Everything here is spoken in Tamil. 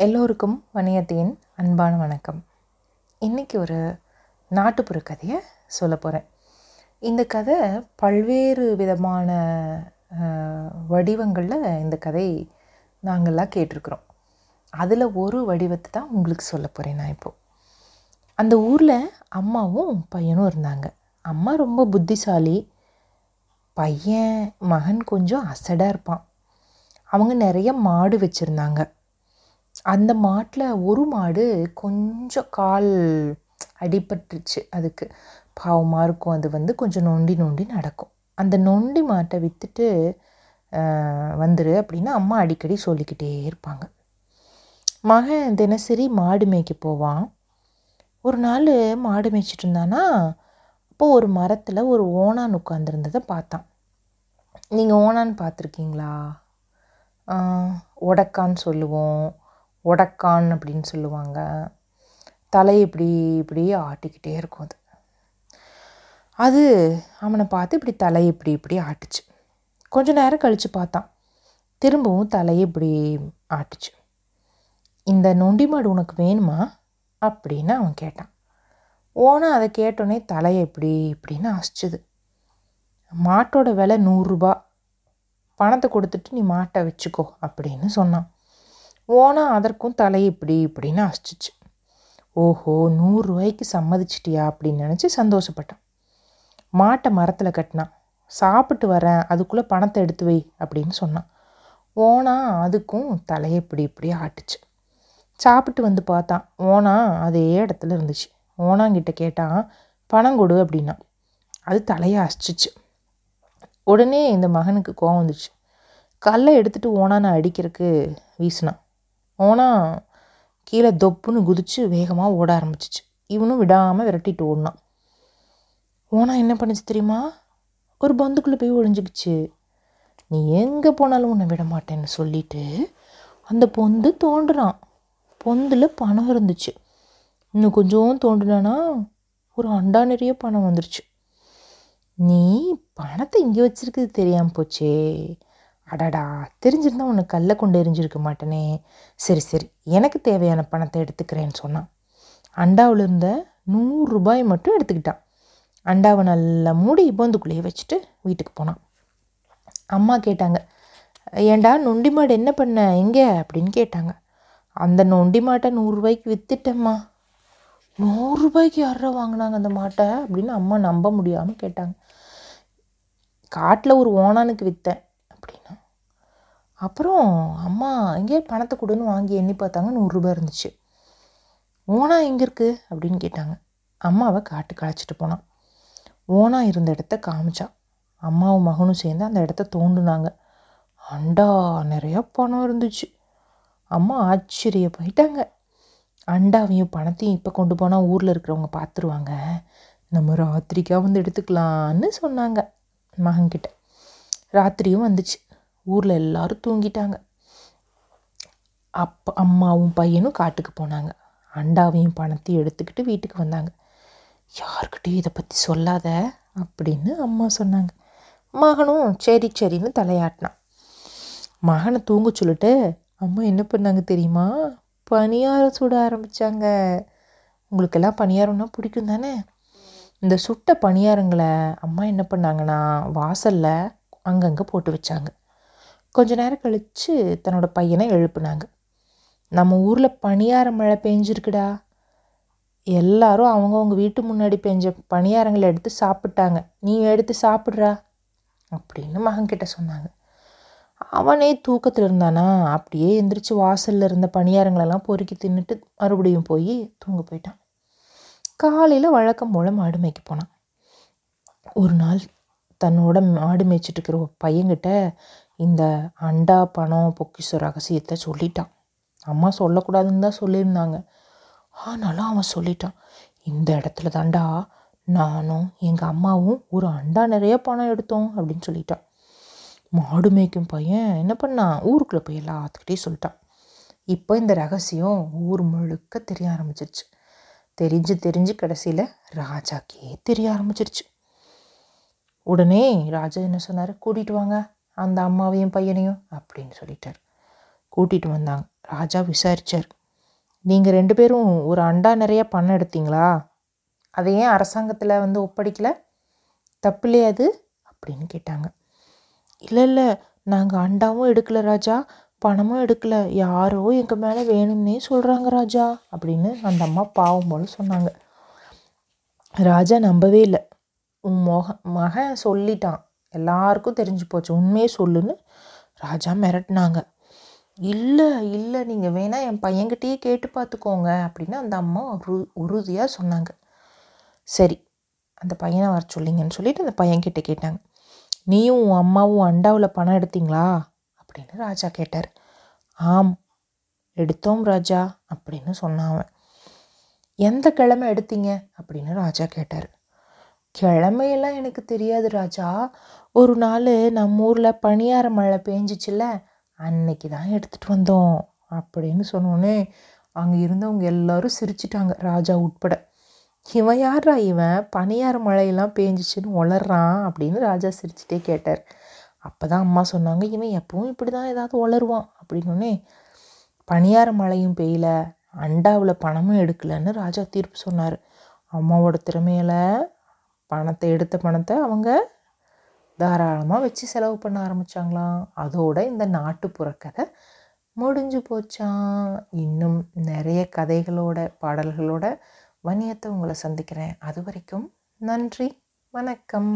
எல்லோருக்கும் வணியத்தின் அன்பான வணக்கம். இன்றைக்கி ஒரு நாட்டுப்புற கதையை சொல்ல போகிறேன் இந்த கதை பல்வேறு விதமான வடிவங்களில் இந்த கதை நாங்கள்லாம் கேட்டிருக்கிறோம். அதில் ஒரு வடிவத்தை தான் உங்களுக்கு சொல்ல போகிறேன் நான் இப்போது அந்த ஊரில் அம்மாவும் பையனும் இருந்தாங்க. அம்மா ரொம்ப புத்திசாலி. பையன் மகன் கொஞ்சம் அசடாக இருப்பான். அவங்க நிறைய மாடு வச்சுருந்தாங்க. அந்த மாட்டில் ஒரு மாடு கொஞ்சம் கால் அடிபட்டுருச்சு. அதுக்கு பாவமாக இருக்கும். அது வந்து கொஞ்சம் நொண்டி நொண்டி நடக்கும். அந்த நொண்டி மாட்டை விற்றுட்டு வந்துரு அப்படின்னு அம்மா அடிக்கடி சொல்லிக்கிட்டே இருப்பாங்க. மகன் தினசரி மாடு மேய்க்க போவான். ஒரு நாள் மாடு மேய்ச்சிட்டு இருந்தானா அப்போது ஒரு மரத்தில் ஒரு ஓணான் உட்காந்துருந்ததை பார்த்தான். நீங்கள் ஓணான் பார்த்துருக்கீங்களா? உடக்கான்னு சொல்லுவோம். உடக்கான் அப்படின்னு சொல்லுவாங்க. தலை இப்படி இப்படி ஆட்டிக்கிட்டே இருக்கும் அது. அது அவனை பார்த்து இப்படி தலை இப்படி இப்படி ஆட்டுச்சு. கொஞ்ச நேரம் கழித்து பார்த்தான். திரும்பவும் தலையை இப்படி ஆட்டுச்சு. இந்த நொண்டி மாடு உனக்கு வேணுமா? அப்படின்னு அவன் கேட்டான். ஓனா அதை கேட்டோன்னே தலையை இப்படி இப்படின்னு அசிச்சுது. மாட்டோட விலை நூறுரூபா பணத்தை கொடுத்துட்டு நீ மாட்டை வச்சுக்கோ அப்படின்னு சொன்னான். ஓனா அதற்கும் தலை இப்படி இப்படின்னு அசிச்சிச்சு. ஓஹோ நூறுரூவாய்க்கு சம்மதிச்சிட்டியா அப்படின்னு நினச்சி சந்தோஷப்பட்டான். மாட்டை மரத்தில் கட்டினான் சாப்பிட்டு வரேன் அதுக்குள்ளே பணத்தை எடுத்து வை அப்படின்னு சொன்னான். ஓனா அதுக்கும் தலையை இப்படி இப்படி ஆட்டுச்சு. சாப்பிட்டு வந்து பார்த்தான். ஓனா அதே இடத்துல இருந்துச்சு. ஓனாங்கிட்ட கேட்டான் பணம் கொடு அப்படின்னா. அது தலையை அசிச்சிச்சு. உடனே இந்த மகனுக்கு கோவம் வந்துச்சு. கல்லை எடுத்துகிட்டு ஓனானை அடிக்கிறதுக்கு வீசினான். ஓனா கீழே தொப்புன்னு குதித்து வேகமாக ஓட ஆரம்பிச்சிச்சு. இவனும் விடாமல் விரட்டிட்டு ஓடினான். ஓனா என்ன பண்ணுச்சு தெரியுமா? ஒரு பந்துக்குள்ளே போய் ஒழிஞ்சிக்கிச்சு நீ எங்கே போனாலும் உன்னை விட மாட்டேன்னு சொல்லிட்டு அந்த பொந்து தோண்டுறான் பொந்தில் பணம் இருந்துச்சு. இன்னும் கொஞ்சம் தோண்டுனானா ஒரு அண்டா நிறைய பணம் வந்துருச்சு. நீ பணத்தை இங்கே வச்சுருக்குது தெரியாமல் போச்சே. அடடா தெரிஞ்சிருந்தா உனக்கு கல்லை கொண்டு எரிஞ்சிருக்க மாட்டேனே. சரி சரி எனக்கு தேவையான பணத்தை எடுத்துக்கிறேன்னு சொன்னான். அண்டாவில் இருந்த நூறுரூபாய் மட்டும் எடுத்துக்கிட்டான். அண்டாவை நல்லா மூடி பொந்துக்குள்ளேயே வச்சுட்டு வீட்டுக்கு போனான். அம்மா கேட்டாங்க ஏண்டா நொண்டி மாடு என்ன பண்ண எங்கே? அப்படின்னு கேட்டாங்க. அந்த நொண்டி மாட்டை நூறுரூபாய்க்கு விற்றுட்டேம்மா நூறுரூபாய்க்கு யாரா வாங்கினாங்க அந்த மாட்டை? அப்படின்னு அம்மா நம்ப முடியாமல் கேட்டாங்க. காட்டில் ஒரு ஓனானுக்கு விற்றேன் அப்புறம் அம்மா எங்கேயே பணத்தை கொடுன்னு வாங்கி எண்ணி பார்த்தாங்க. நூறுரூபா இருந்துச்சு. ஓனா எங்கே இருக்குது அப்படின்னு கேட்டாங்க. அம்மாவை காட்டுக்கு அழைச்சிட்டு போனான் ஓனா இருந்த இடத்த காமிச்சான் அம்மாவும் மகனும் சேர்ந்து அந்த இடத்த தோண்டுனாங்க. அண்டா நிறையா பணம் இருந்துச்சு. அம்மா ஆச்சரிய போயிட்டாங்க அண்டாவையும் பணத்தையும் இப்போ கொண்டு போனால் ஊரில் இருக்கிறவங்க பார்த்துருவாங்க நம்ம ராத்திரிக்காக வந்து எடுத்துக்கலான்னு சொன்னாங்க மகன்கிட்ட. ராத்திரியும் வந்துச்சு. ஊரில் எல்லோரும் தூங்கிட்டாங்க. அப்பா அம்மாவும் பையனும் காட்டுக்கு போனாங்க. அண்டாவையும் பணத்தையும் எடுத்துக்கிட்டு வீட்டுக்கு வந்தாங்க. யாருக்கிட்டையும் இதை பற்றி சொல்லாத அப்படின்னு அம்மா சொன்னாங்க. மகனும் சரி சரின்னு தலையாட்டினான். மகனை தூங்க சொல்லிட்டு அம்மா என்ன பண்ணாங்க தெரியுமா? பணியாரம் சுட ஆரம்பித்தாங்க உங்களுக்கெல்லாம் பணியாரம்னா பிடிக்கும் தானே? இந்த சுட்ட பணியாரங்களை அம்மா என்ன பண்ணாங்கன்னா வாசலில் அங்கங்கே போட்டு வச்சாங்க. கொஞ்ச நேரம் கழித்து தன்னோட பையனை எழுப்புனாங்க. நம்ம ஊரில் பணியார மழை பெஞ்சிருக்குடா. எல்லாரும் அவங்கவுங்க வீட்டு முன்னாடி பெஞ்ச பணியாரங்களை எடுத்து சாப்பிட்டாங்க. நீ எடுத்து சாப்பிட்றா அப்படின்னு மகன்கிட்ட சொன்னாங்க. அவனே தூக்கத்தில் இருந்தானா? அப்படியே எந்திரிச்சு வாசலில் இருந்த பணியாரங்களெல்லாம் பொறுக்கி தின்னுட்டு மறுபடியும் போய் தூங்க போயிட்டான். காலையில் வழக்கம் போல் மாடு மேய்க்க போனான். ஒரு நாள் தன்னோட மாடு மேய்ச்சிட்டு இருக்கிற பையன்கிட்ட இந்த அண்டா பணம் பொக்கிஷ ரகசியத்தை சொல்லிட்டான். அம்மா சொல்லக்கூடாதுன்னு தான் சொல்லியிருந்தாங்க. ஆனாலும் அவன் சொல்லிட்டான் இந்த இடத்துல தாண்டா நானும் எங்கள் அம்மாவும் ஒரு அண்டா நிறைய பணம் எடுத்தோம் அப்படின்னு சொல்லிட்டான். மாடு மேய்க்கும் பையன் என்ன பண்ணான் ஊருக்குள்ளே போய் எல்லாத்துக்கிட்டே சொல்லிட்டான். இப்போ இந்த ரகசியம் ஊர் முழுக்க தெரிய ஆரம்பிச்சிருச்சு. தெரிஞ்சு தெரிஞ்சு கடைசியில் ராஜாக்கே தெரிய ஆரம்பிச்சிருச்சு. உடனே ராஜா என்ன சொன்னார்? கூட்டிகிட்டு வாங்க. அந்த அம்மாவையும் பையனையும் அப்படின்னு சொல்லிட்டார். கூட்டிகிட்டு வந்தாங்க. ராஜா விசாரித்தார் நீங்கள் ரெண்டு பேரும் ஒரு அண்டா நிறைய பணம் எடுத்தீங்களா? அதை ஏன் அரசாங்கத்தில் வந்து ஒப்படைக்கலை? தப்பு இல்லையா அது அப்படின்னு கேட்டாங்க. இல்லை இல்லை. நாங்கள் அண்டாவும் எடுக்கலை ராஜா. பணமும் எடுக்கலை. யாரோ எங்கள் மேலே வேணும்னே சொல்கிறாங்க ராஜா. அப்படின்னு அந்த அம்மா பாவம் போல் சொன்னாங்க. ராஜா நம்பவே இல்லை. உன் மொக மகன் சொல்லிட்டான். எல்லாருக்கும் தெரிஞ்சு போச்சு. உண்மையே சொல்லுன்னு ராஜா மிரட்டினாங்க. இல்லை இல்லை நீங்கள் வேணால் என் பையன்கிட்டயே கேட்டு பார்த்துக்கோங்க அப்படின்னு அந்த அம்மா உரு உறுதியாக சொன்னாங்க. சரி அந்த பையனை வர சொல்லிங்கன்னு சொல்லிட்டு அந்த பையன்கிட்ட கேட்டாங்க. நீயும் உன் அம்மாவும் அண்டாவில் பணம் எடுத்தீங்களா? அப்படின்னு ராஜா கேட்டார். ஆம் எடுத்தோம் ராஜா அப்படின்னு சொன்னான் அவன். எந்த கிழமை எடுத்தீங்க? அப்படின்னு ராஜா கேட்டார். கிழமையெல்லாம் எனக்கு தெரியாது ராஜா. ஒரு நாள் நம்ம ஊரில் பணியார மழை பேஞ்சிச்சுல அன்னைக்கு தான் எடுத்துகிட்டு வந்தோம் அப்படின்னு சொன்னோன்னே அங்கே இருந்தவங்க எல்லோரும் சிரிச்சிட்டாங்க ராஜா உட்பட. இவன் யாரா இவன்? பனியார மழையெல்லாம் பேஞ்சிச்சுன்னு உளறான் அப்படின்னு ராஜா சிரிச்சிட்டே கேட்டார். அப்போ தான் அம்மா சொன்னாங்க இவன் எப்பவும் இப்படி தான் ஏதாவது உளருவான் அப்படின்னோடனே பனியார மழையும் பெய்யல அண்டாவில் பணமும் எடுக்கலன்னு ராஜா தீர்ப்பு சொன்னார். அம்மாவோட திறமையில பணத்தை எடுத்த பணத்தை அவங்க தாராளமாக வச்சு செலவு பண்ண ஆரம்பித்தாங்களாம் அதோட இந்த நாட்டுப்புற கதை முடிஞ்சு போச்சான் இன்னும் நிறைய கதைகளோட பாடல்களோட வணியத்தை உங்களை சந்திக்கிறேன். அது வரைக்கும் நன்றி வணக்கம்.